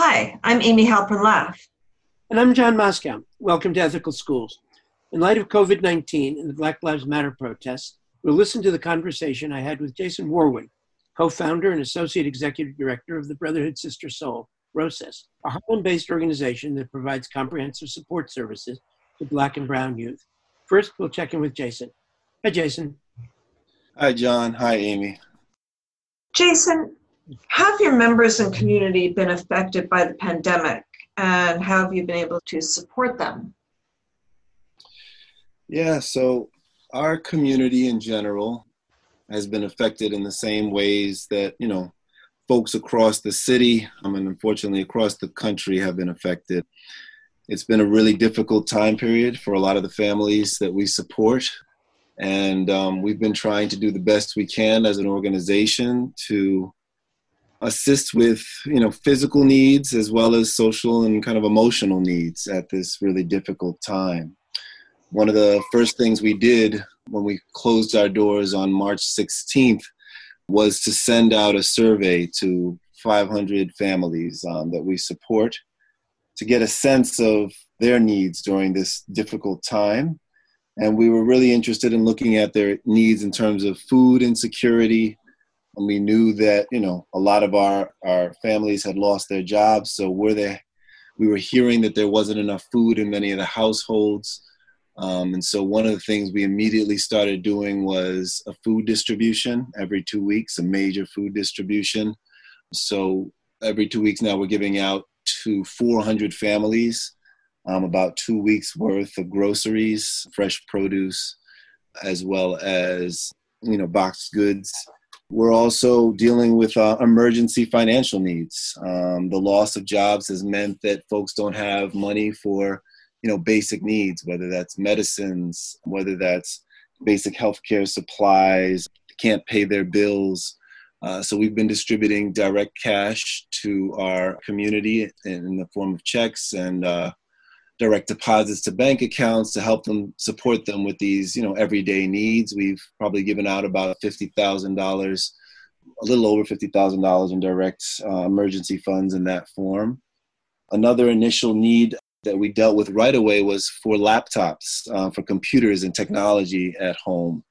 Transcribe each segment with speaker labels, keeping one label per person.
Speaker 1: Hi, I'm Amy Halpern Laff.
Speaker 2: And I'm John Moscow. Welcome to Ethical Schools. In light of COVID 19 and the Black Lives Matter protests, we'll listen to the conversation I had with Jason Warwin, co founder and associate executive director of the Brotherhood Sister Sol, ROSES, a Harlem based organization that provides comprehensive support services to Black and Brown youth. First, we'll check in with Jason. Hi, Jason.
Speaker 3: Hi, John. Hi, Amy.
Speaker 1: Jason, have your members and community been affected by the pandemic, and how have you been able to support them?
Speaker 3: Yeah, so our community in general has been affected in the same ways that, you know, folks across the city, I mean, unfortunately, across the country have been affected. It's been a really difficult time period for a lot of the families that we support. And um, we've been trying to do the best we can as an organization to assist with you know physical needs as well as social and kind of emotional needs at this really difficult time. One of the first things we did when we closed our doors on march 16th was to send out a survey to 500 families um, that we support to get a sense of their needs during this difficult time. And we were really interested in looking at their needs in terms of food insecurity we knew that you know a lot of our our families had lost their jobs. So were they we were hearing that there wasn't enough food in many of the households. Um, and so one of the things we immediately started doing was a food distribution every two weeks a major food distribution. So every two weeks now we're giving out to 400 families um, about two weeks worth of groceries fresh produce as well as you know boxed goods we're also dealing with uh, emergency financial needs. Um, the loss of jobs has meant that folks don't have money for, you know, basic needs, whether that's medicines, whether that's basic healthcare supplies, can't pay their bills. Uh, so we've been distributing direct cash to our community in the form of checks and uh, direct deposits to bank accounts to help them support them with these you know everyday needs. We've probably given out about $50000 a little over $50000 in direct uh, emergency funds in that form. Another initial need that we dealt with right away was for laptops uh, for computers and technology at home.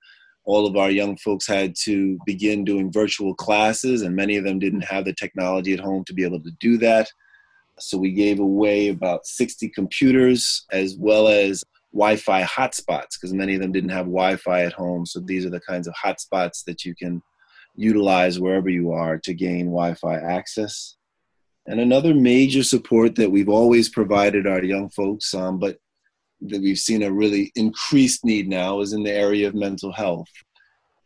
Speaker 3: All of our young folks had to begin doing virtual classes and many of them didn't have the technology at home to be able to do that so we gave away about 60 computers as well as Wi Fi hotspots because many of them didn't have Wi Fi at home. So these are the kinds of hotspots that you can utilize wherever you are to gain Wi Fi access. And another major support that we've always provided our young folks, um, but that we've seen a really increased need now is in the area of mental health.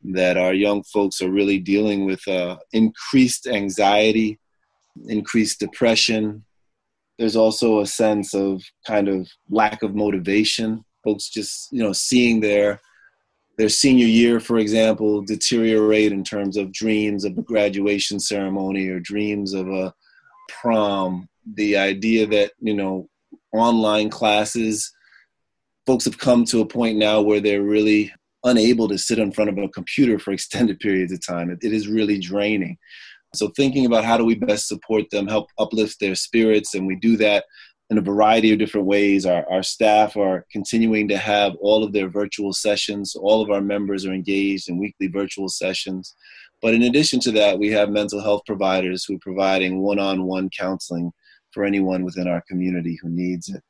Speaker 3: That our young folks are really dealing with uh, increased anxiety, increased depression, there's also a sense of kind of lack of motivation. Folks just you know seeing their their senior year for example deteriorate in terms of dreams of a graduation ceremony or dreams of a prom. The idea that you know online classes folks have come to a point now where they're really unable to sit in front of a computer for extended periods of time. It, it is really draining so thinking about how do we best support them, help uplift their spirits, and we do that in a variety of different ways. Our, our staff are continuing to have all of their virtual sessions. All of our members are engaged in weekly virtual sessions. But in addition to that, we have mental health providers who are providing one-on-one counseling for anyone within our community who needs it.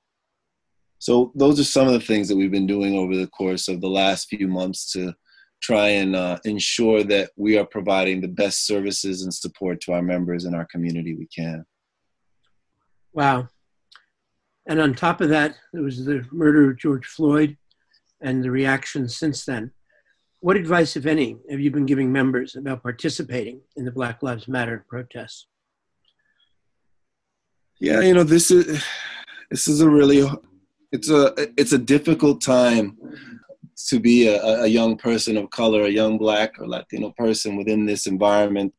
Speaker 3: So those are some of the things that we've been doing over the course of the last few months to try and uh, ensure that we are providing the best services and support to our members in our community we can.
Speaker 2: Wow. And on top of that, there was the murder of George Floyd and the reactions since then. What advice, if any, have you been giving members about participating in the Black Lives Matter protests?
Speaker 3: Yeah, you know, this is this is a really it's a it's a difficult time to be a, a young person of color, a young black or Latino person within this environment,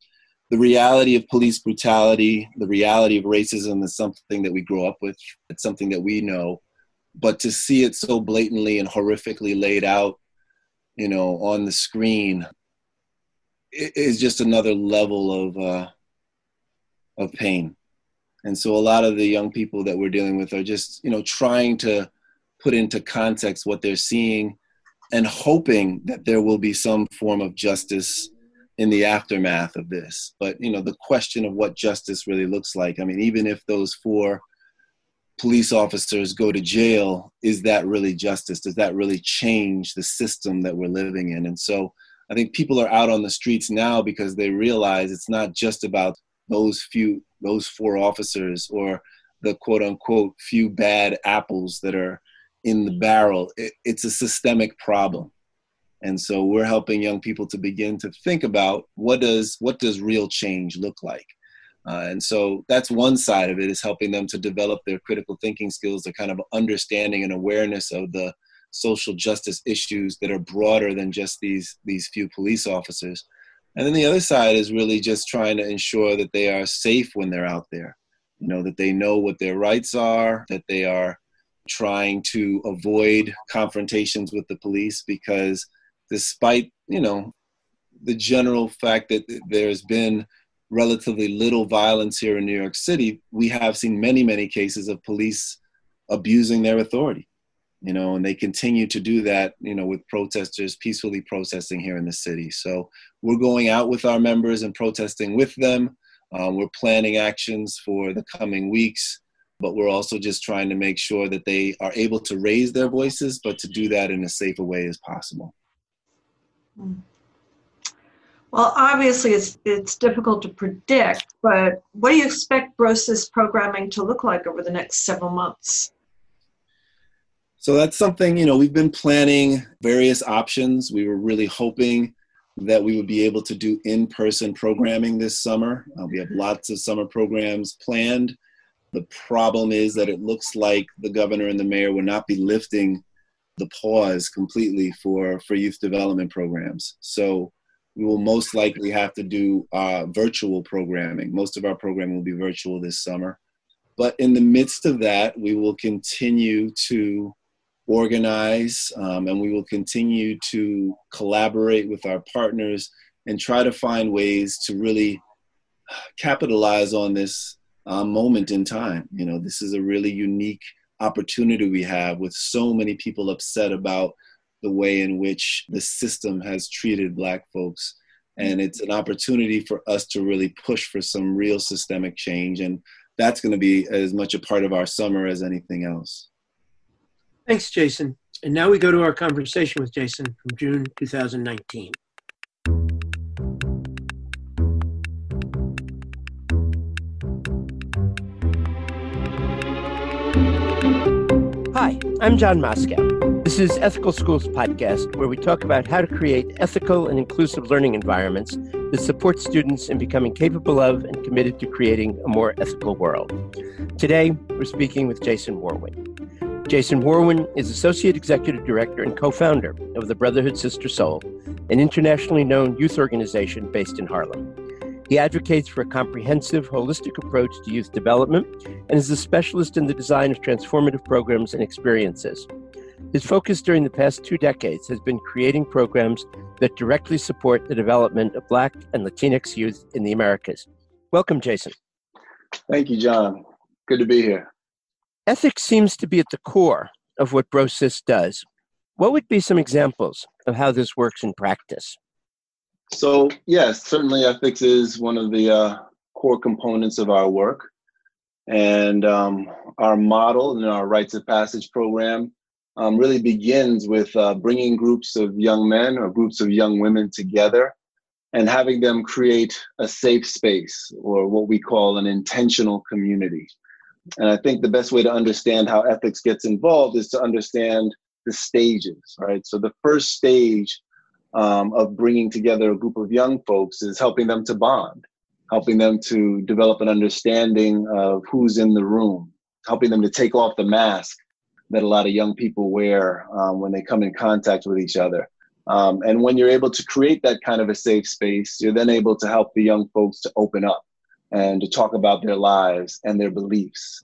Speaker 3: the reality of police brutality, the reality of racism is something that we grow up with. It's something that we know. But to see it so blatantly and horrifically laid out, you know, on the screen, is just another level of uh, of pain. And so a lot of the young people that we're dealing with are just, you know, trying to put into context what they're seeing and hoping that there will be some form of justice in the aftermath of this. But, you know, the question of what justice really looks like, I mean, even if those four police officers go to jail, is that really justice? Does that really change the system that we're living in? And so I think people are out on the streets now because they realize it's not just about those few those four officers or the quote unquote few bad apples that are in the barrel it, it's a systemic problem. And so we're helping young people to begin to think about what does what does real change look like? Uh, and so that's one side of it is helping them to develop their critical thinking skills the kind of understanding and awareness of the social justice issues that are broader than just these these few police officers. And then the other side is really just trying to ensure that they are safe when they're out there. You know, that they know what their rights are, that they are trying to avoid confrontations with the police because despite, you know, the general fact that there's been relatively little violence here in New York City, we have seen many, many cases of police abusing their authority you know, and they continue to do that, you know, with protesters peacefully protesting here in the city. So we're going out with our members and protesting with them. Um, we're planning actions for the coming weeks, but we're also just trying to make sure that they are able to raise their voices, but to do that in as safe a way as possible.
Speaker 1: Hmm. Well, obviously, it's it's difficult to predict, but what do you expect BROSYS programming to look like over the next several months?
Speaker 3: So that's something, you know, we've been planning various options. We were really hoping that we would be able to do in person programming this summer. Uh, we have lots of summer programs planned. The problem is that it looks like the governor and the mayor will not be lifting the pause completely for, for youth development programs. So we will most likely have to do uh, virtual programming. Most of our programming will be virtual this summer. But in the midst of that, we will continue to organize, um, and we will continue to collaborate with our partners and try to find ways to really capitalize on this uh, moment in time. You know, this is a really unique opportunity we have with so many people upset about the way in which the system has treated Black folks. And it's an opportunity for us to really push for some real systemic change. And that's going to be as much a part of our summer as anything else.
Speaker 2: Thanks, Jason. And now we go to our conversation with Jason from June 2019.
Speaker 4: Hi, I'm John Moscow. This is Ethical Schools Podcast, where we talk about how to create ethical and inclusive learning environments that support students in becoming capable of and committed to creating a more ethical world. Today, we're speaking with Jason Warwin. Jason Warwin is Associate Executive Director and co founder of the Brotherhood Sister Sol, an internationally known youth organization based in Harlem. He advocates for a comprehensive, holistic approach to youth development and is a specialist in the design of transformative programs and experiences. His focus during the past two decades has been creating programs that directly support the development of Black and Latinx youth in the Americas. Welcome, Jason.
Speaker 3: Thank you, John. Good to be here.
Speaker 4: Ethics seems to be at the core of what BROSYS does. What would be some examples of how this works in practice?
Speaker 3: So, yes, certainly ethics is one of the uh, core components of our work. And um, our model and our rites of passage program um, really begins with uh, bringing groups of young men or groups of young women together and having them create a safe space or what we call an intentional community. And I think the best way to understand how ethics gets involved is to understand the stages, right? So the first stage um, of bringing together a group of young folks is helping them to bond, helping them to develop an understanding of who's in the room, helping them to take off the mask that a lot of young people wear um, when they come in contact with each other. Um, and when you're able to create that kind of a safe space, you're then able to help the young folks to open up and to talk about their lives and their beliefs.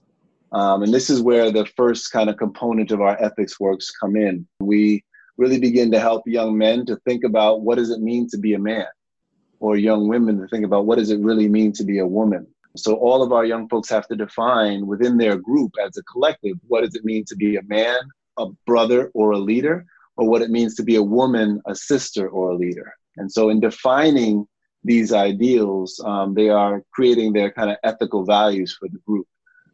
Speaker 3: Um, and this is where the first kind of component of our ethics works come in. We really begin to help young men to think about what does it mean to be a man, or young women to think about what does it really mean to be a woman. So all of our young folks have to define within their group as a collective what does it mean to be a man, a brother, or a leader, or what it means to be a woman, a sister, or a leader. And so in defining these ideals, um, they are creating their kind of ethical values for the group.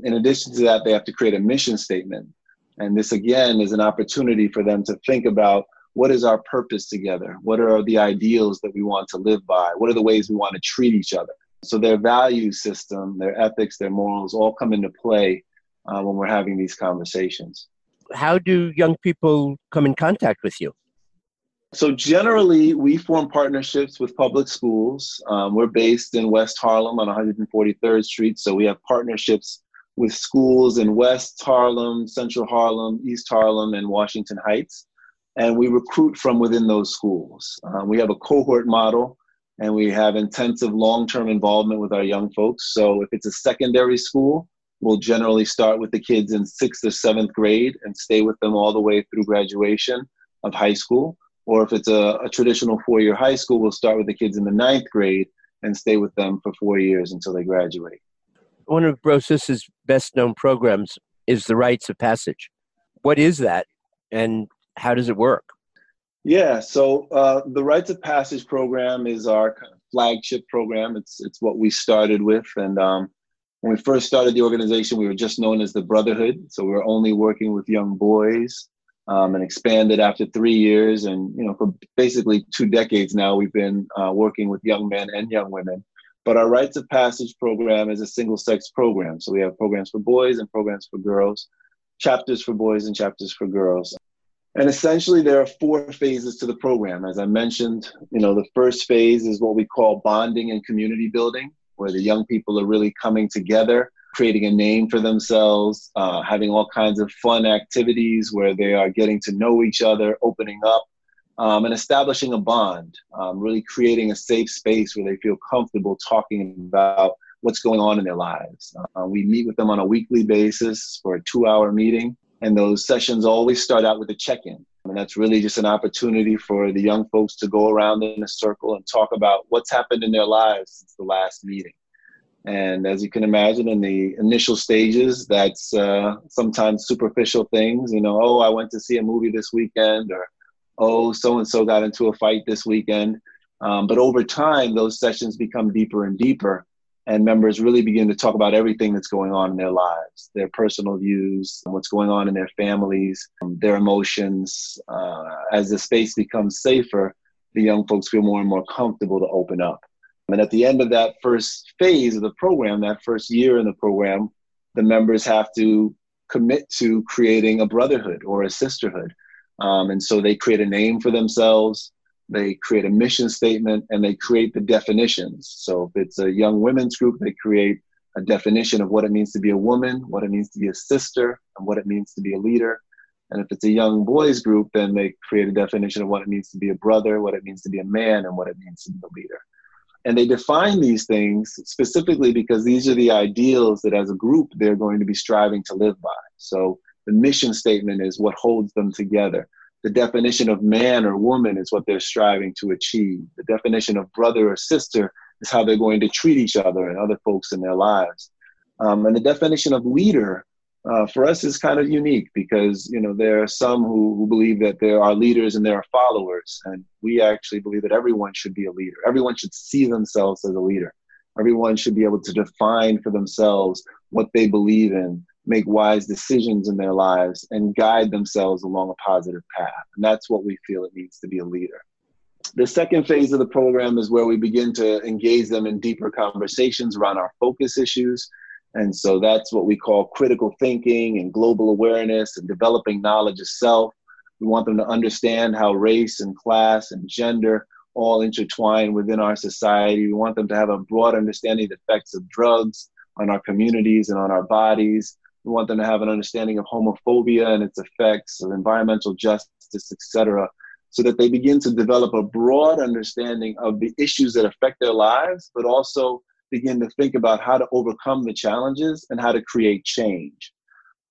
Speaker 3: In addition to that, they have to create a mission statement. And this again is an opportunity for them to think about what is our purpose together? What are the ideals that we want to live by? What are the ways we want to treat each other? So their value system, their ethics, their morals all come into play uh, when we're having these conversations.
Speaker 4: How do young people come in contact with you?
Speaker 3: So generally, we form partnerships with public schools. Um, we're based in West Harlem on 143rd Street, so we have partnerships with schools in West Harlem, Central Harlem, East Harlem, and Washington Heights. And we recruit from within those schools. Um, we have a cohort model and we have intensive long term involvement with our young folks. So if it's a secondary school, we'll generally start with the kids in sixth or seventh grade and stay with them all the way through graduation of high school. Or if it's a, a traditional four year high school, we'll start with the kids in the ninth grade and stay with them for four years until they graduate.
Speaker 4: One of BROSIS's best known programs is the Rites of Passage. What is that and how does it work?
Speaker 3: Yeah, so uh, the Rites of Passage program is our kind of flagship program. It's it's what we started with, and um, when we first started the organization, we were just known as the Brotherhood. So we were only working with young boys, um, and expanded after three years, and you know for basically two decades now, we've been uh, working with young men and young women. But our Rites of Passage program is a single-sex program, so we have programs for boys and programs for girls, chapters for boys and chapters for girls. And essentially, there are four phases to the program. As I mentioned, you know, the first phase is what we call bonding and community building, where the young people are really coming together, creating a name for themselves, uh, having all kinds of fun activities where they are getting to know each other, opening up, um, and establishing a bond, um, really creating a safe space where they feel comfortable talking about what's going on in their lives. Uh, we meet with them on a weekly basis for a two hour meeting and those sessions always start out with a check in. And that's really just an opportunity for the young folks to go around in a circle and talk about what's happened in their lives since the last meeting. And as you can imagine, in the initial stages, that's uh, sometimes superficial things. You know, oh, I went to see a movie this weekend, or oh, so and so got into a fight this weekend. Um, but over time, those sessions become deeper and deeper and members really begin to talk about everything that's going on in their lives their personal views what's going on in their families their emotions. Uh, as the space becomes safer the young folks feel more and more comfortable to open up. And at the end of that first phase of the program that first year in the program the members have to commit to creating a brotherhood or a sisterhood um, and so they create a name for themselves they create a mission statement and they create the definitions. So if it's a young women's group, they create a definition of what it means to be a woman, what it means to be a sister, and what it means to be a leader. And if it's a young boys group, then they create a definition of what it means to be a brother, what it means to be a man, and what it means to be a leader. And they define these things specifically because these are the ideals that as a group they're going to be striving to live by. So the mission statement is what holds them together. The definition of man or woman is what they're striving to achieve. The definition of brother or sister is how they're going to treat each other and other folks in their lives. Um, and the definition of leader uh, for us is kind of unique because you know there are some who, who believe that there are leaders and there are followers, and we actually believe that everyone should be a leader. Everyone should see themselves as a leader. Everyone should be able to define for themselves what they believe in make wise decisions in their lives and guide themselves along a positive path. And that's what we feel it needs to be a leader. The second phase of the program is where we begin to engage them in deeper conversations around our focus issues. And so that's what we call critical thinking and global awareness and developing knowledge of self. We want them to understand how race and class and gender all intertwine within our society. We want them to have a broad understanding of the effects of drugs on our communities and on our bodies. We want them to have an understanding of homophobia and its effects, of environmental justice, etc., so that they begin to develop a broad understanding of the issues that affect their lives, but also begin to think about how to overcome the challenges and how to create change.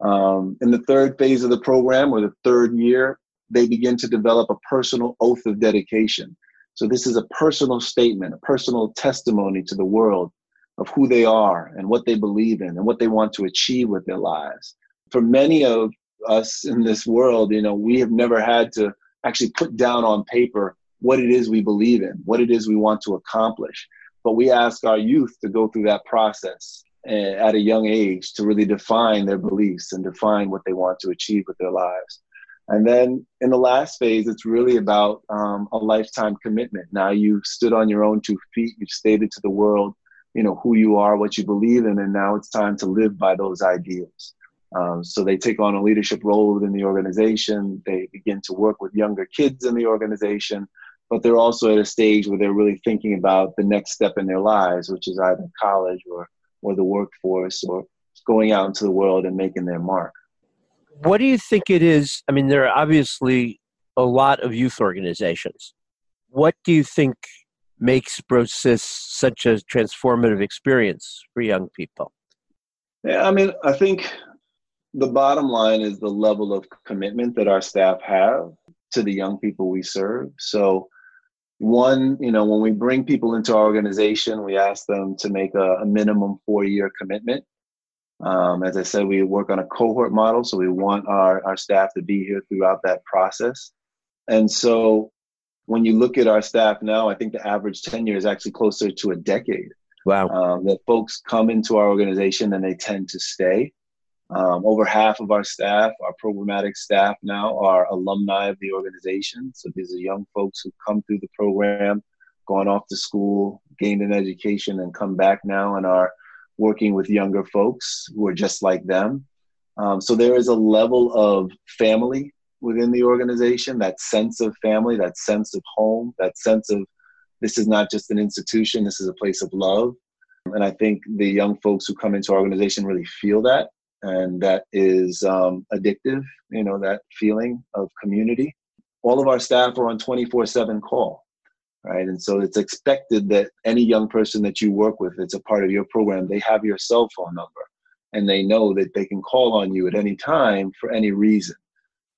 Speaker 3: Um, in the third phase of the program, or the third year, they begin to develop a personal oath of dedication. So, this is a personal statement, a personal testimony to the world of who they are and what they believe in and what they want to achieve with their lives. For many of us in this world, you know, we have never had to actually put down on paper what it is we believe in, what it is we want to accomplish. But we ask our youth to go through that process eh, at a young age to really define their beliefs and define what they want to achieve with their lives. And then in the last phase, it's really about um, a lifetime commitment. Now you've stood on your own two feet, you've stated to the world, you know, who you are, what you believe in, and now it's time to live by those ideals. Um, so they take on a leadership role within the organization. They begin to work with younger kids in the organization, but they're also at a stage where they're really thinking about the next step in their lives, which is either college or or the workforce or going out into the world and making their mark.
Speaker 4: What do you think it is? I mean, there are obviously a lot of youth organizations. What do you think makes Brosis such a transformative experience for young people?
Speaker 3: Yeah, I mean, I think the bottom line is the level of commitment that our staff have to the young people we serve. So, one, you know, when we bring people into our organization, we ask them to make a, a minimum four year commitment. Um, as I said, we work on a cohort model, so we want our, our staff to be here throughout that process. And so when you look at our staff now, I think the average tenure is actually closer to a decade.
Speaker 4: Wow.
Speaker 3: Um, that folks come into our organization and they tend to stay. Um, over half of our staff, our programmatic staff now, are alumni of the organization. So these are young folks who come through the program, gone off to school, gained an education, and come back now and are working with younger folks who are just like them. Um, so there is a level of family within the organization, that sense of family, that sense of home, that sense of this is not just an institution, this is a place of love. And I think the young folks who come into our organization really feel that. And that is um, addictive, you know, that feeling of community. All of our staff are on 24 7 call, right? And so it's expected that any young person that you work with that's a part of your program, they have your cell phone number and they know that they can call on you at any time for any reason.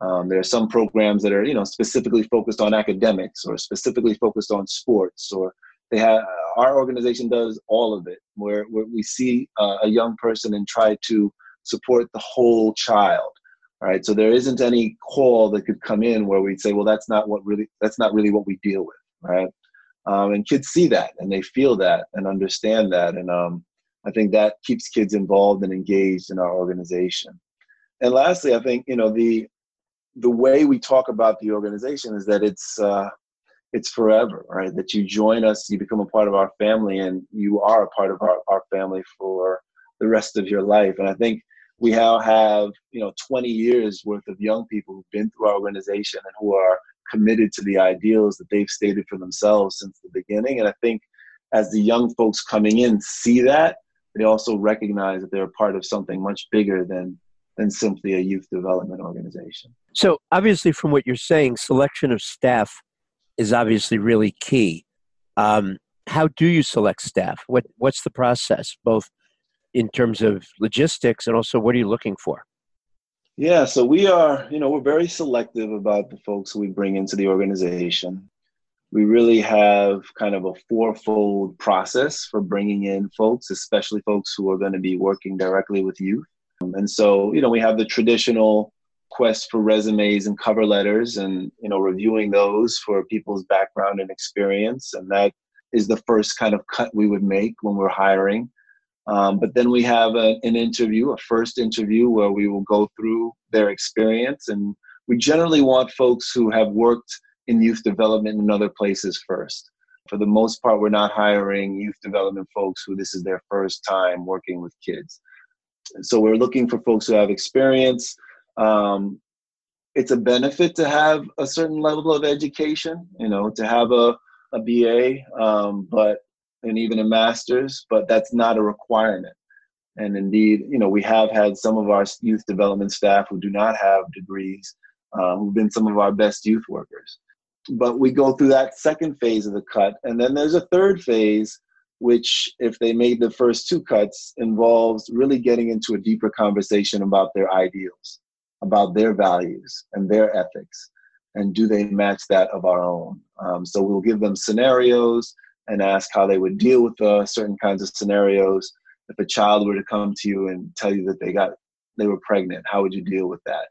Speaker 3: Um, there are some programs that are, you know, specifically focused on academics or specifically focused on sports, or they have. Our organization does all of it, where, where we see uh, a young person and try to support the whole child. Right. So there isn't any call that could come in where we'd say, well, that's not what really, that's not really what we deal with. Right. Um, and kids see that and they feel that and understand that. And um, I think that keeps kids involved and engaged in our organization. And lastly, I think you know the the way we talk about the organization is that it's uh, it's forever, right? That you join us, you become a part of our family, and you are a part of our, our family for the rest of your life. And I think we now have you know 20 years worth of young people who've been through our organization and who are committed to the ideals that they've stated for themselves since the beginning. And I think as the young folks coming in see that, they also recognize that they're a part of something much bigger than than simply a youth development organization.
Speaker 4: So, obviously, from what you're saying, selection of staff is obviously really key. Um, how do you select staff? What What's the process, both in terms of logistics and also what are you looking for?
Speaker 3: Yeah, so we are, you know, we're very selective about the folks we bring into the organization. We really have kind of a fourfold process for bringing in folks, especially folks who are going to be working directly with youth. And so, you know, we have the traditional quest for resumes and cover letters and, you know, reviewing those for people's background and experience. And that is the first kind of cut we would make when we're hiring. Um, but then we have a, an interview, a first interview where we will go through their experience. And we generally want folks who have worked in youth development in other places first. For the most part, we're not hiring youth development folks who this is their first time working with kids so we're looking for folks who have experience. Um, it's a benefit to have a certain level of education, you know, to have a, a BA, um, but and even a master's, but that's not a requirement. And indeed, you know, we have had some of our youth development staff who do not have degrees, um, who've been some of our best youth workers. But we go through that second phase of the cut, and then there's a third phase which, if they made the first two cuts, involves really getting into a deeper conversation about their ideals, about their values and their ethics, and do they match that of our own? Um, so we'll give them scenarios, and ask how they would deal with uh, certain kinds of scenarios. If a child were to come to you and tell you that they got they were pregnant, how would you deal with that?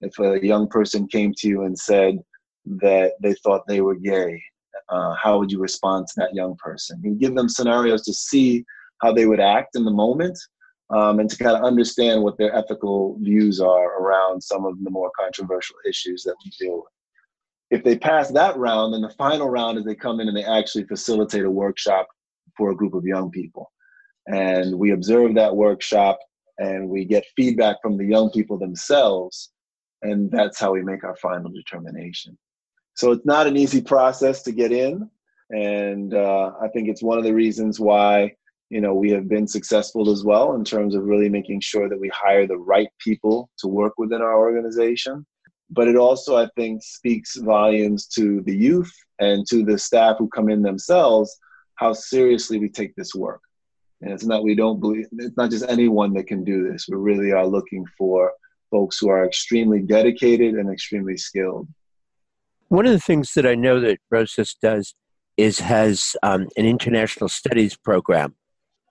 Speaker 3: If a young person came to you and said that they thought they were gay, uh, how would you respond to that young person? You give them scenarios to see how they would act in the moment um, and to kind of understand what their ethical views are around some of the more controversial issues that we deal with. If they pass that round, then the final round is they come in and they actually facilitate a workshop for a group of young people. And we observe that workshop and we get feedback from the young people themselves. And that's how we make our final determination. So it's not an easy process to get in. And uh, I think it's one of the reasons why you know we have been successful as well in terms of really making sure that we hire the right people to work within our organization. But it also i think speaks volumes to the youth and to the staff who come in themselves how seriously we take this work. And it's not we don't believe it's not just anyone that can do this. We really are looking for folks who are extremely dedicated and extremely skilled.
Speaker 4: One of the things that i know that Brosis does is has um, an international studies program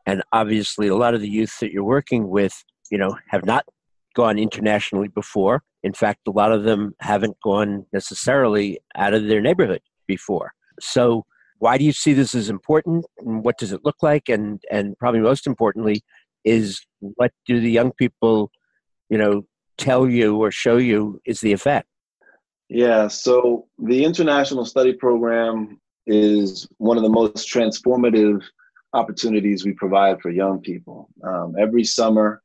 Speaker 4: and obviously a lot of the youth that you're working with you know have not gone internationally before. In fact a lot of them haven't gone necessarily out of their neighborhood before. So why do you see this as important? And what does it look like? And and probably most importantly is what do the young people you know tell you or show you is the effect?
Speaker 3: Yeah so the international study program is one of the most transformative opportunities we provide for young people. Um, every summer,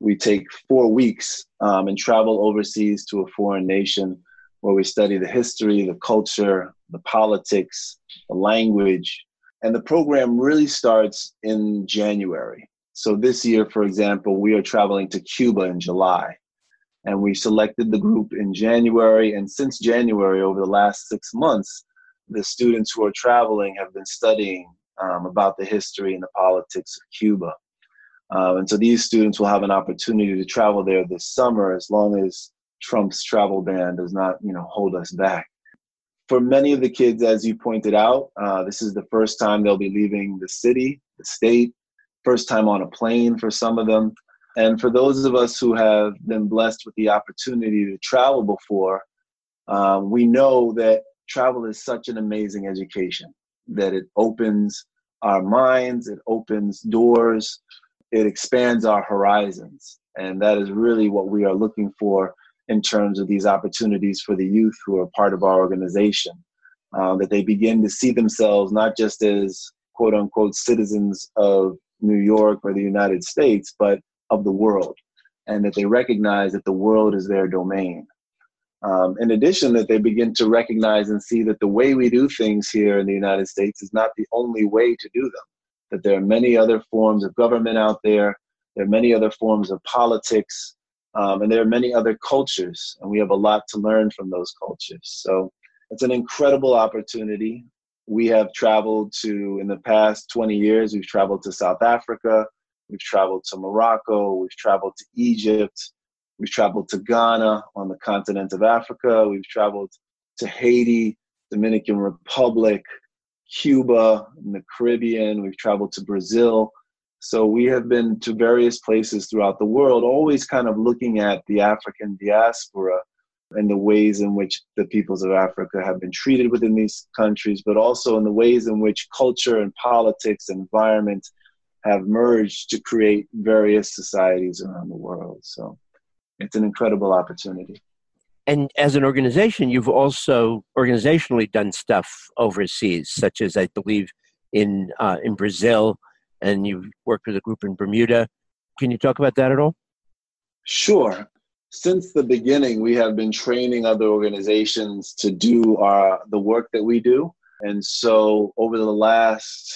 Speaker 3: we take four weeks um, and travel overseas to a foreign nation where we study the history, the culture, the politics, the language. And the program really starts in January. So this year, for example, we are traveling to Cuba in July. And we selected the group in January. And since January, over the last six months, the students who are traveling have been studying um, about the history and the politics of Cuba. Um, and so these students will have an opportunity to travel there this summer as long as Trump's travel ban does not, you know, hold us back. For many of the kids, as you pointed out, uh, this is the first time they'll be leaving the city, the state, first time on a plane for some of them. And for those of us who have been blessed with the opportunity to travel before, um, we know that travel is such an amazing education that it opens our minds, it opens doors, it expands our horizons. And that is really what we are looking for in terms of these opportunities for the youth who are part of our organization. Uh, that they begin to see themselves not just as quote unquote citizens of New York or the United States, but of the world. And that they recognize that the world is their domain. Um, in addition, that they begin to recognize and see that the way we do things here in the United States is not the only way to do them, that there are many other forms of government out there, there are many other forms of politics, um, and there are many other cultures, and we have a lot to learn from those cultures. So it's an incredible opportunity. We have traveled to, in the past 20 years, we've traveled to South Africa, we've traveled to Morocco, we've traveled to Egypt, We've traveled to Ghana on the continent of Africa. We've traveled to Haiti, Dominican Republic, Cuba, the Caribbean. We've traveled to Brazil. So we have been to various places throughout the world, always kind of looking at the African diaspora and the ways in which the peoples of Africa have been treated within these countries, but also in the ways in which culture and politics and environment have merged to create various societies around the world. So it's an incredible opportunity.
Speaker 4: And as an organization, you've also organizationally done stuff overseas, such as I believe in uh, in Brazil, and you've worked with a group in Bermuda. Can you talk about that at all?
Speaker 3: Sure. Since the beginning, we have been training other organizations to do our the work that we do, and so over the last,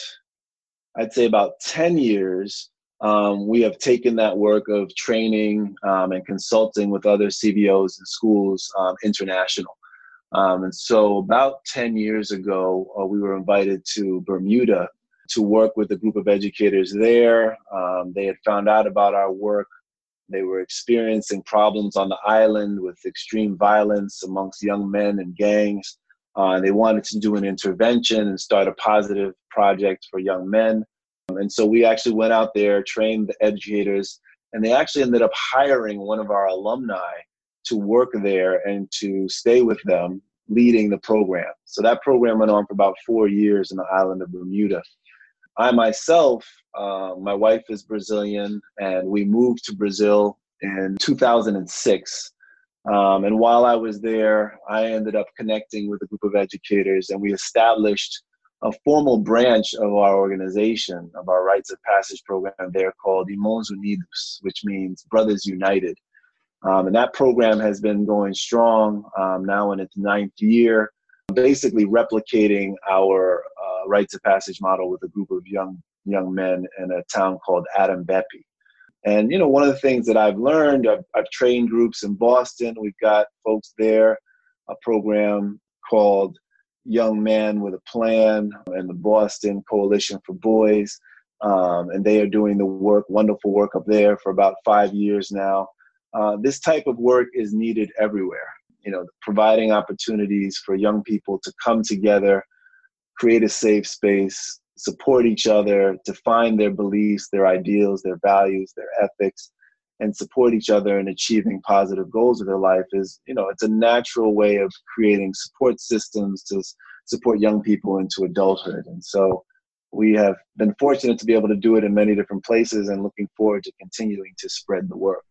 Speaker 3: I'd say about ten years, um, we have taken that work of training um, and consulting with other CBOs and schools um, international. Um, and so, about 10 years ago, uh, we were invited to Bermuda to work with a group of educators there. Um, they had found out about our work. They were experiencing problems on the island with extreme violence amongst young men and gangs. Uh, they wanted to do an intervention and start a positive project for young men. And so we actually went out there, trained the educators, and they actually ended up hiring one of our alumni to work there and to stay with them leading the program. So that program went on for about four years in the island of Bermuda. I myself, uh, my wife is Brazilian, and we moved to Brazil in 2006. Um, and while I was there, I ended up connecting with a group of educators, and we established a formal branch of our organization, of our Rites of Passage program there called Irmãos Unidos, which means Brothers United. Um, and that program has been going strong um, now in its ninth year, basically replicating our uh, Rites of Passage model with a group of young young men in a town called Arembepe. And you know, one of the things that I've learned, I've, I've trained groups in Boston. We've got folks there, a program called Young Man with a Plan, and the Boston Coalition for Boys. Um, and they are doing the work, wonderful work up there for about five years now. Uh, this type of work is needed everywhere. You know, providing opportunities for young people to come together, create a safe space, support each other, define their beliefs, their ideals, their values, their ethics, and support each other in achieving positive goals of their life is, you know, it's a natural way of creating support systems to support young people into adulthood. And so we have been fortunate to be able to do it in many different places and looking forward to continuing to spread the work.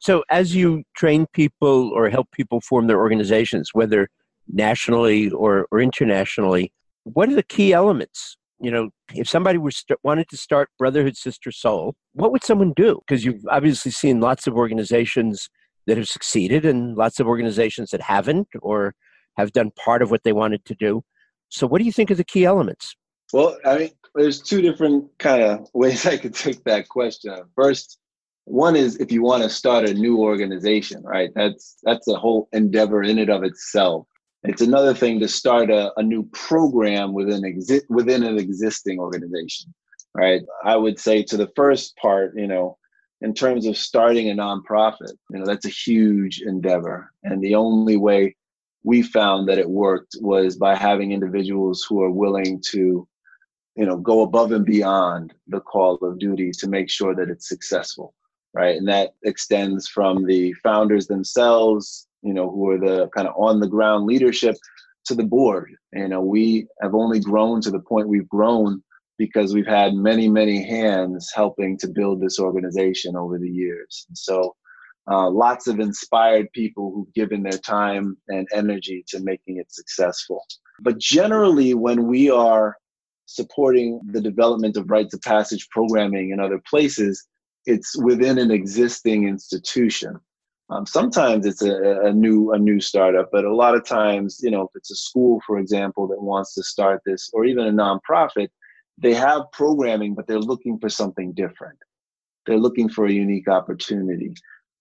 Speaker 4: So, as you train people or help people form their organizations, whether nationally or, or internationally, what are the key elements? You know, if somebody were st- wanted to start Brotherhood Sister Sol, what would someone do? Because you've obviously seen lots of organizations that have succeeded and lots of organizations that haven't or have done part of what they wanted to do. So, what do you think are the key elements?
Speaker 3: Well, I mean, there's two different kind of ways I could take that question. First, one is if you want to start a new organization right that's that's a whole endeavor in and of itself it's another thing to start a, a new program within exi- within an existing organization right i would say to the first part you know in terms of starting a nonprofit you know that's a huge endeavor and the only way we found that it worked was by having individuals who are willing to you know go above and beyond the call of duty to make sure that it's successful right? And that extends from the founders themselves, you know, who are the kind of on the ground leadership to the board. You know, we have only grown to the point we've grown because we've had many, many hands helping to build this organization over the years. And so, uh, lots of inspired people who've given their time and energy to making it successful. But generally, when we are supporting the development of rites of passage programming in other places, it's within an existing institution. Um, sometimes it's a, a, new a new startup, but a lot of times, you know, if it's a school, for example, that wants to start this, or even a nonprofit, they have programming, but they're looking for something different. They're looking for a unique opportunity,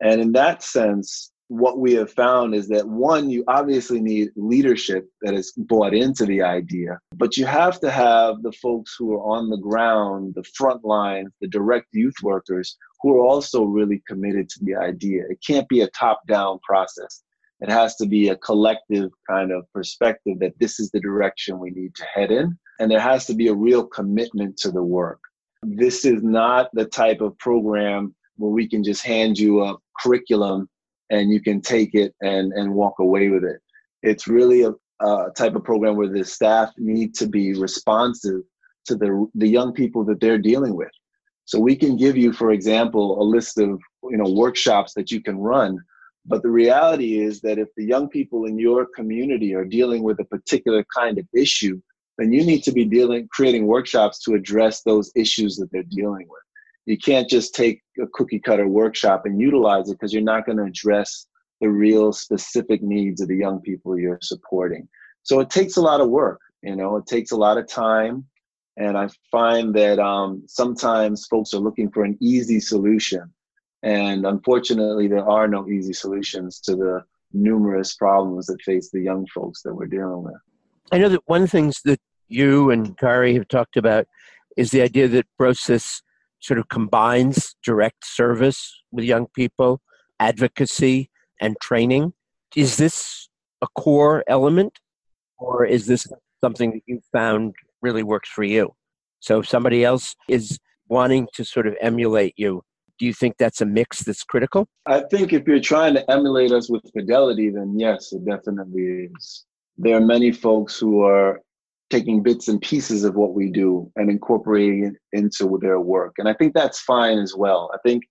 Speaker 3: and in that sense, what we have found is that one, you obviously need leadership that is bought into the idea, but you have to have the folks who are on the ground, the front lines, the direct youth workers who are also really committed to the idea. It can't be a top down process. It has to be a collective kind of perspective that this is the direction we need to head in. And there has to be a real commitment to the work. This is not the type of program where we can just hand you a curriculum and you can take it and and walk away with it. It's really a, a type of program where the staff need to be responsive to the the young people that they're dealing with. So we can give you, for example, a list of you know workshops that you can run. But the reality is that if the young people in your community are dealing with a particular kind of issue, then you need to be dealing creating workshops to address those issues that they're dealing with you can't just take a cookie cutter workshop and utilize it because you're not going to address the real specific needs of the young people you're supporting. So it takes a lot of work, you know, it takes a lot of time. And I find that um, sometimes folks are looking for an easy solution. And unfortunately, there are no easy solutions to the numerous problems that face the young folks that we're dealing with.
Speaker 4: I know that one of the things that you and Khary have talked about is the idea that Brosis sort of combines direct service with young people, advocacy, and training. Is this a core element? or is this something that you found really works for you? So if somebody else is wanting to sort of emulate you, do you think that's a mix that's critical?
Speaker 3: I think if you're trying to emulate us with fidelity, then yes, it definitely is. There are many folks who are taking bits and pieces of what we do and incorporating it into their work. And I think that's fine as well. I think,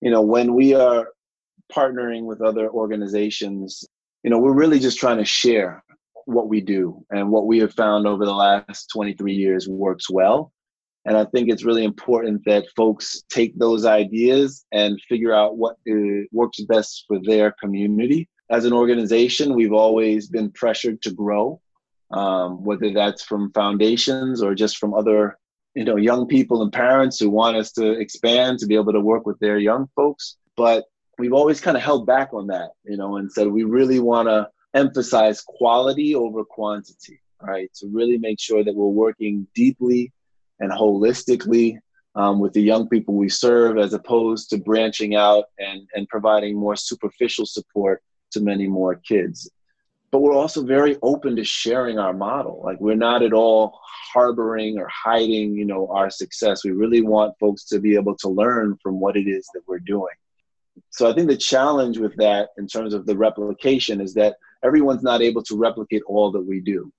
Speaker 3: you know, when we are partnering with other organizations, you know, we're really just trying to share what we do and what we have found over the last 23 years works well. And I think it's really important that folks take those ideas and figure out what uh, works best for their community. As an organization, we've always been pressured to grow, um, whether that's from foundations or just from other, you know, young people and parents who want us to expand to be able to work with their young folks. But we've always kind of held back on that, you know, and said we really want to emphasize quality over quantity, right? To really make sure that we're working deeply and holistically um, with the young people we serve as opposed to branching out and, and providing more superficial support to many more kids but we're also very open to sharing our model. Like we're not at all harboring or hiding you know our success. We really want folks to be able to learn from what it is that we're doing. So i think the challenge with that in terms of the replication is that everyone's not able to replicate all that we do.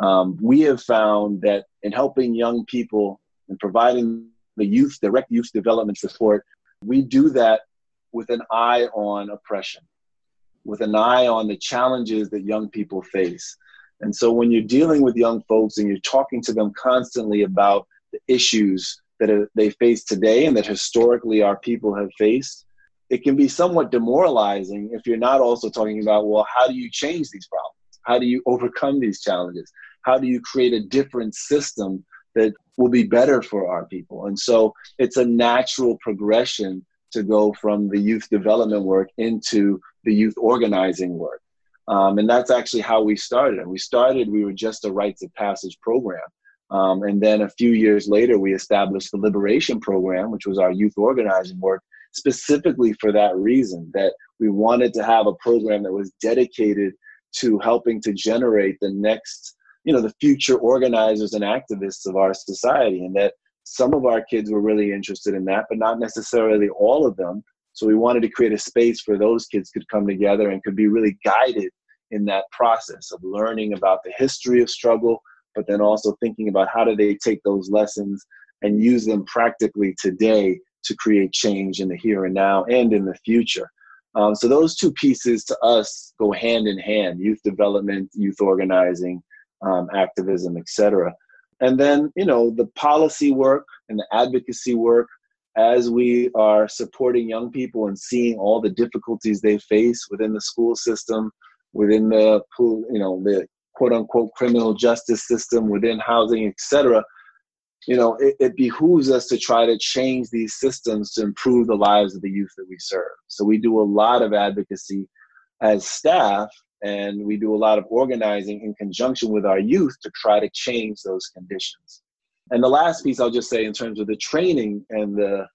Speaker 3: Um, we have found that in helping young people and providing the youth, direct youth development support, we do that with an eye on oppression, with an eye on the challenges that young people face. And so when you're dealing with young folks and you're talking to them constantly about the issues that they face today and that historically our people have faced, it can be somewhat demoralizing if you're not also talking about, well, how do you change these problems? How do you overcome these challenges? How do you create a different system that will be better for our people? And so it's a natural progression to go from the youth development work into the youth organizing work. Um, and that's actually how we started. And we started, we were just a rites of passage program. Um, and then a few years later, we established the Liberation Program, which was our youth organizing work, specifically for that reason that we wanted to have a program that was dedicated to helping to generate the next you know the future organizers and activists of our society and that some of our kids were really interested in that but not necessarily all of them so we wanted to create a space where those kids could come together and could be really guided in that process of learning about the history of struggle but then also thinking about how do they take those lessons and use them practically today to create change in the here and now and in the future um, so those two pieces to us go hand in hand: youth development, youth organizing, um, activism, etc. And then you know the policy work and the advocacy work as we are supporting young people and seeing all the difficulties they face within the school system, within the you know the quote unquote criminal justice system, within housing, etc you know, it, it, behooves us to try to change these systems to improve the lives of the youth that we serve. So we do a lot of advocacy as staff, and we do a lot of organizing in conjunction with our youth to try to change those conditions. And the last piece I'll just say in terms of the training and the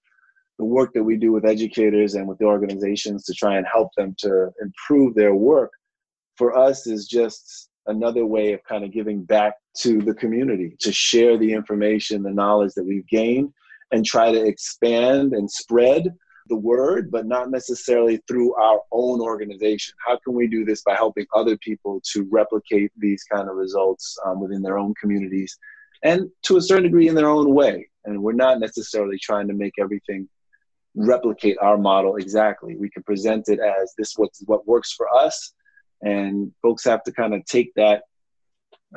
Speaker 3: the work that we do with educators and with the organizations to try and help them to improve their work for us is just another way of kind of giving back to the community to share the information, the knowledge that we've gained, and try to expand and spread the word, but not necessarily through our own organization. How can we do this by helping other people to replicate these kind of results um, within their own communities and to a certain degree in their own way? And we're not necessarily trying to make everything replicate our model exactly. We can present it as this what's what works for us and folks have to kind of take that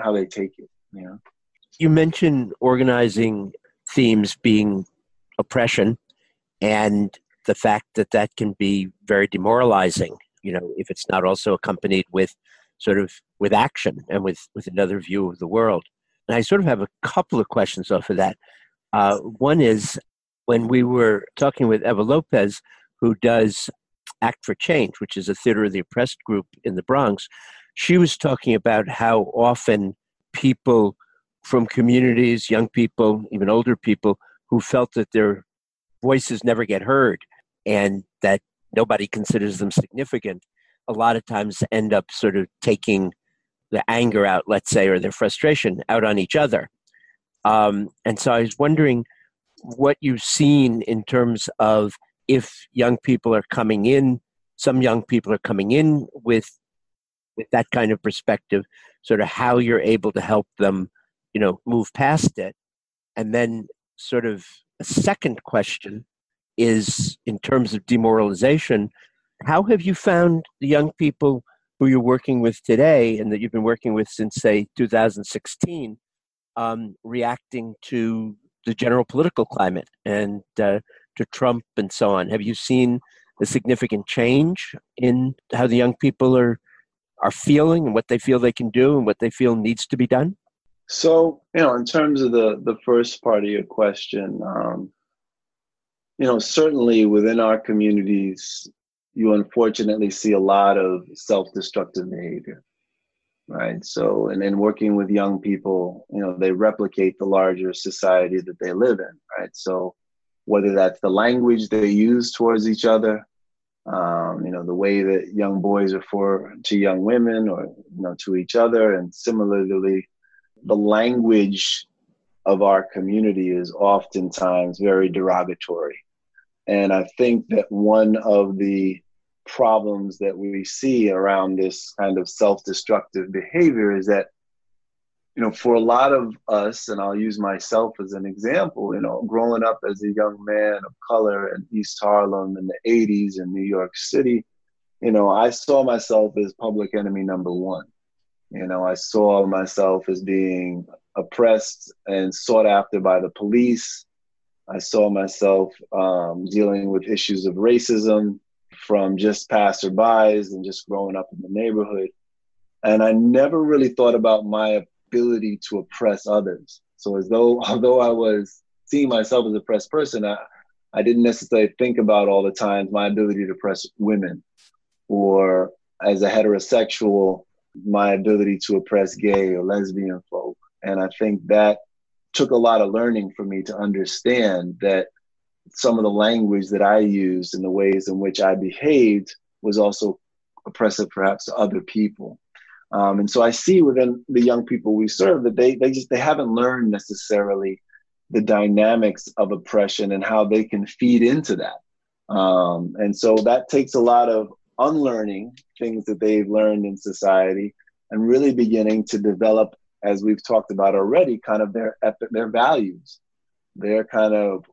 Speaker 3: how they take it you know
Speaker 4: you mentioned organizing themes being oppression and the fact that that can be very demoralizing you know if it's not also accompanied with sort of with action and with with another view of the world. And i sort of have a couple of questions off of that. Uh, one is when we were talking with eva lopez who does Act for Change, which is a Theater of the Oppressed group in the Bronx, she was talking about how often people from communities, young people, even older people, who felt that their voices never get heard and that nobody considers them significant, a lot of times end up sort of taking the anger out, let's say, or their frustration out on each other. Um, and so I was wondering what you've seen in terms of if young people are coming in, some young people are coming in with with that kind of perspective, sort of how you're able to help them, you know, move past it. And then sort of a second question is in terms of demoralization, how have you found the young people who you're working with today and that you've been working with since say 2016 um, reacting to the general political climate and uh, to Trump and so on. Have you seen a significant change in how the young people are are feeling and what they feel they can do and what they feel needs to be done?
Speaker 3: So, you know, in terms of the the first part of your question, um, you know, certainly within our communities, you unfortunately see a lot of self-destructive behavior right? So and then working with young people you know they replicate the larger society that they live in right? So whether that's the language they use towards each other um, you know the way that young boys are for to young women or you know to each other and similarly the language of our community is oftentimes very derogatory and i think that one of the problems that we see around this kind of self-destructive behavior is that you know for a lot of us and i'll use myself as an example you know growing up as a young man of color in east harlem in the 80s in new york city you know i saw myself as public enemy number one. You know i saw myself as being oppressed and sought after by the police i saw myself um, dealing with issues of racism from just passerbys and just growing up in the neighborhood. And I never really thought about my ability to oppress others. So as though although I was seeing myself as a oppressed person, I, I didn't necessarily think about all the times my ability to oppress women or as a heterosexual, my ability to oppress gay or lesbian folk. And I think that took a lot of learning for me to understand that some of the language that I used and the ways in which I behaved was also oppressive perhaps to other people. Um, and so I see within the young people we serve that they, they just they haven't learned necessarily the dynamics of oppression and how they can feed into that. Um, and so that takes a lot of unlearning things that they've learned in society and really beginning to develop, as we've talked about already, kind of their their values, their kind of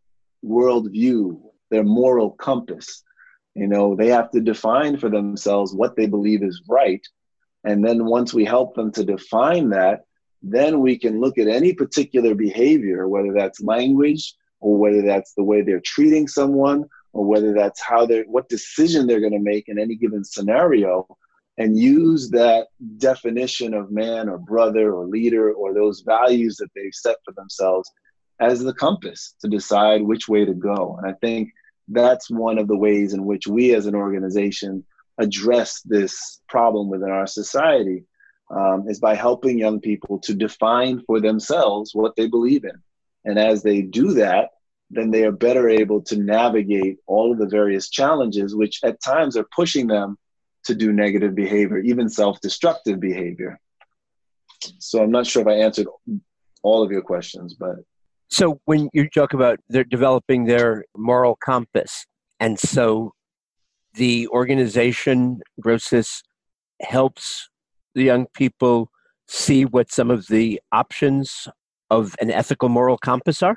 Speaker 3: worldview, their moral compass. You know, they have to define for themselves what they believe is right. And then once we help them to define that, then we can look at any particular behavior, whether that's language or whether that's the way they're treating someone or whether that's how they're, what decision they're going to make in any given scenario and use that definition of man or brother or leader or those values that they've set for themselves as the compass to decide which way to go. And I think that's one of the ways in which we as an organization address this problem within our society um, is by helping young people to define for themselves what they believe in. And as they do that, then they are better able to navigate all of the various challenges, which at times are pushing them to do negative behavior, even self destructive behavior. So I'm not sure if I answered all of your questions, but
Speaker 4: so when you talk about they're developing their moral compass, and so the organization Grosis helps the young people see what some of the options of an ethical moral compass are?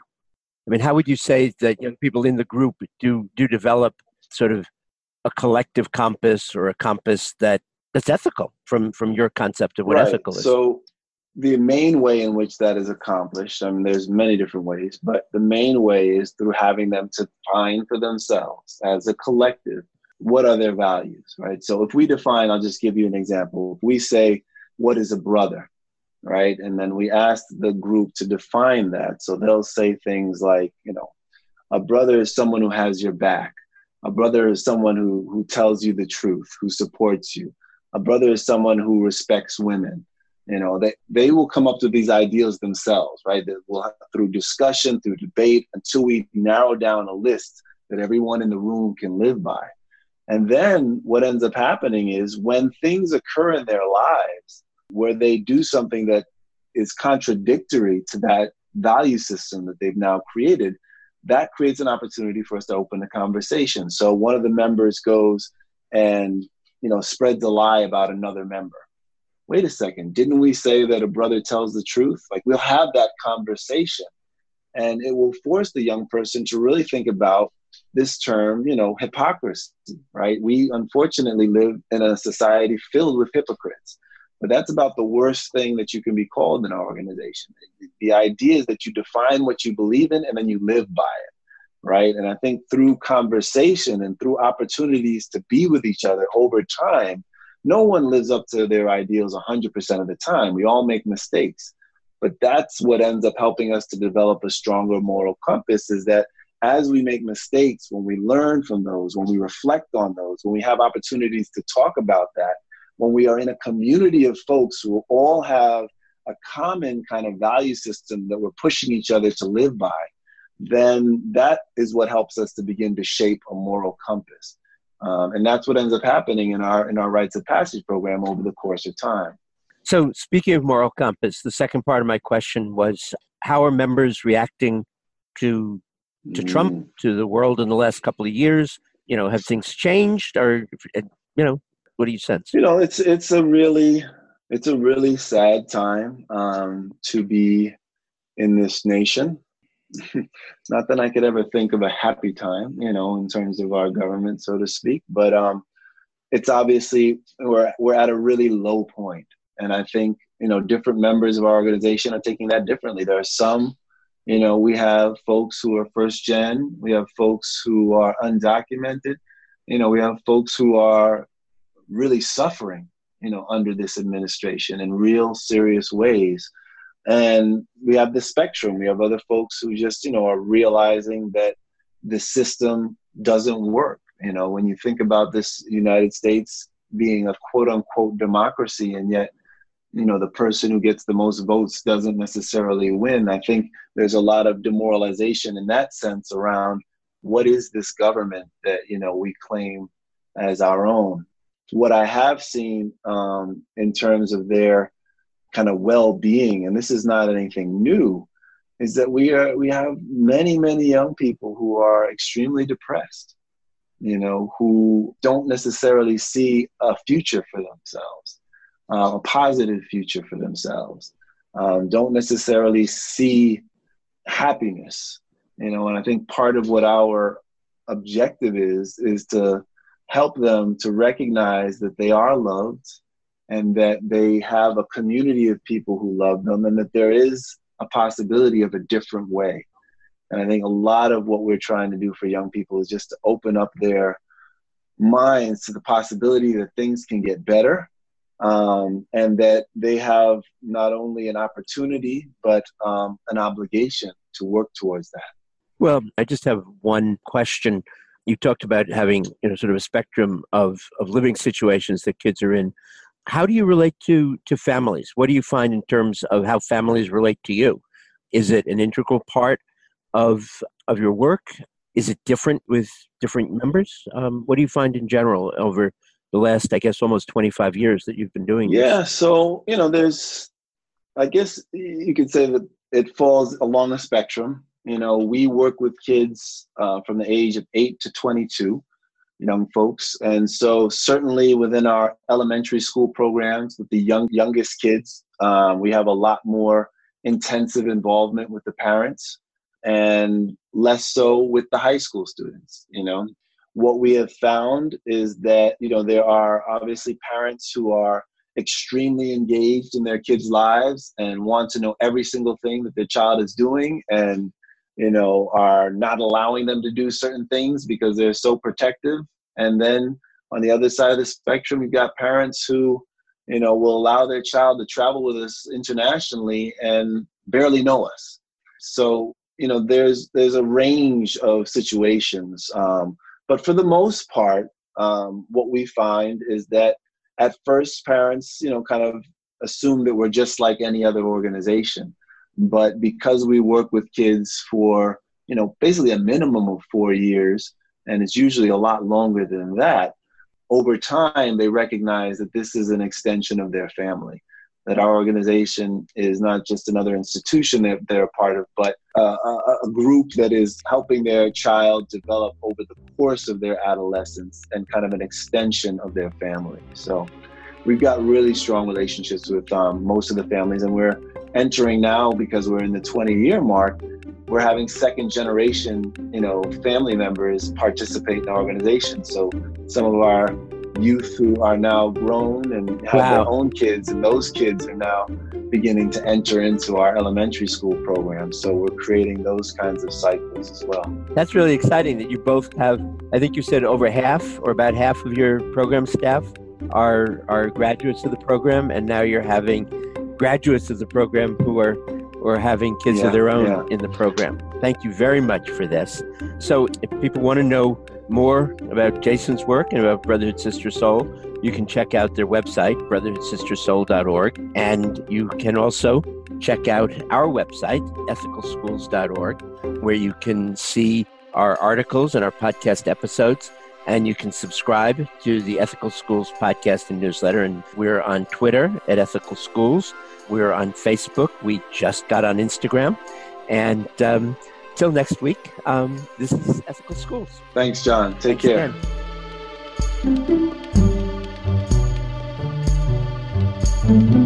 Speaker 4: I mean, how would you say that young people in the group do do develop sort of a collective compass or a compass that that's ethical from from your concept of what
Speaker 3: right.
Speaker 4: ethical is?
Speaker 3: So the main way in which that is accomplished, I mean, there's many different ways, but the main way is through having them to define for themselves as a collective what are their values, right? So if we define, I'll just give you an example. If we say, what is a brother, right? And then we ask the group to define that. So they'll say things like, you know, a brother is someone who has your back. A brother is someone who, who tells you the truth, who supports you. A brother is someone who respects women. You know they, they will come up with these ideals themselves right? That will have, through discussion through debate until we narrow down a list that everyone in the room can live by. And then what ends up happening is when things occur in their lives where they do something that is contradictory to that value system that they've now created, that creates an opportunity for us to open the conversation. So one of the members goes and you know spreads a lie about another member. Wait a second, didn't we say that a brother tells the truth? Like we'll have that conversation and it will force the young person to really think about this term, you know, hypocrisy, right? We unfortunately live in a society filled with hypocrites. But that's about the worst thing that you can be called in our organization. The idea is that you define what you believe in and then you live by it, right? And I think through conversation and through opportunities to be with each other over time, no one lives up to their ideals 100% of the time. We all make mistakes. But that's what ends up helping us to develop a stronger moral compass is that as we make mistakes, when we learn from those, when we reflect on those, when we have opportunities to talk about that, when we are in a community of folks who all have a common kind of value system that we're pushing each other to live by, then that is what helps us to begin to shape a moral compass. Um, and that's what ends up happening in our in our rites of passage program over the course of time.
Speaker 4: So, speaking of moral compass, the second part of my question was: How are members reacting to to mm. Trump, to the world in the last couple of years? You know, have things changed, or you know, what do you sense?
Speaker 3: You know, it's it's a really it's a really sad time um, to be in this nation. Not that I could ever think of a happy time, you know, in terms of our government, so to speak. But um, it's obviously we're we're at a really low point, and I think you know different members of our organization are taking that differently. There are some, you know, we have folks who are first gen, we have folks who are undocumented, you know, we have folks who are really suffering, you know, under this administration in real serious ways. And we have the spectrum. We have other folks who just, you know, are realizing that the system doesn't work. You know, when you think about this United States being a quote unquote democracy, and yet, you know, the person who gets the most votes doesn't necessarily win. I think there's a lot of demoralization in that sense around what is this government that, you know, we claim as our own what I have seen um, in terms of their kind of well-being, and this is not anything new, is that we are we have many many young people who are extremely depressed, you know, who don't necessarily see a future for themselves, uh, a positive future for themselves, um, don't necessarily see happiness, you know, and I think part of what our objective is is to help them to recognize that they are loved and that they have a community of people who love them and that there is a possibility of a different way. And I think a lot of what we're trying to do for young people is just to open up their minds to the possibility that things can get better um, and that they have not only an opportunity but um, an obligation to work towards that.
Speaker 4: Well, I just have one question you talked about having you know sort of a spectrum of of living situations that kids are in. How do you relate to to families? What do you find in terms of how families relate to you? Is it an integral part of of your work? Is it different with different members? Um, what do you find in general over the last i guess almost 25 years that you've been doing
Speaker 3: yeah
Speaker 4: this?
Speaker 3: so you know there's i guess you could say that it falls along a spectrum you know, we work with kids uh, from the age of 8 to 22, young folks. And so, certainly within our elementary school programs with the young youngest kids, uh, we have a lot more intensive involvement with the parents and less so with the high school students. You know, what we have found is that, you know, there are obviously parents who are extremely engaged in their kids' lives and want to know every single thing that their child is doing and you know, are not allowing them to do certain things because they're so protective. And then on the other side of the spectrum, you've got parents who, you know, will allow their child to travel with us internationally and barely know us. So, you know, there's there's a range of situations. Um, but for the most part, um, what we find is that at first parents, you know, kind of assume that we're just like any other organization. But because we work with kids for, you know, basically a minimum of four years, and it's usually a lot longer than that, over time they recognize that this is an extension of their family. that our organization is not just another institution that they're a part of, but a, a, group that is helping their child develop over the course of their adolescence and kind of an extension of their family. So we've got really strong relationships with um, most of the families, and we're entering now because we're in the 20 year mark. We're having second generation, you know, family members participate in our organization. So some of our youth who are now grown and have wow. their own kids, and those kids are now beginning to enter into our elementary school program. So we're creating those kinds of cycles as well.
Speaker 4: That's really exciting that you both have, I think you said over half or about half of your program staff are, are graduates of the program, and now you're having graduates of the program who are or having kids yeah, of their own yeah. in the program. Thank you very much for this. So, if people want to know more about Jason's work and about Brotherhood Sister Sol, you can check out their website, brotherhoodsistersol.org. And you can also check out our website, ethicalschools.org, where you can see our articles and our podcast episodes. And you can subscribe to the Ethical Schools podcast and newsletter. And we're on Twitter at Ethical Schools. We're on Facebook. We just got on Instagram. And um, till next week, um, this is Ethical Schools.
Speaker 3: Thanks, John. Take Thanks care. Again.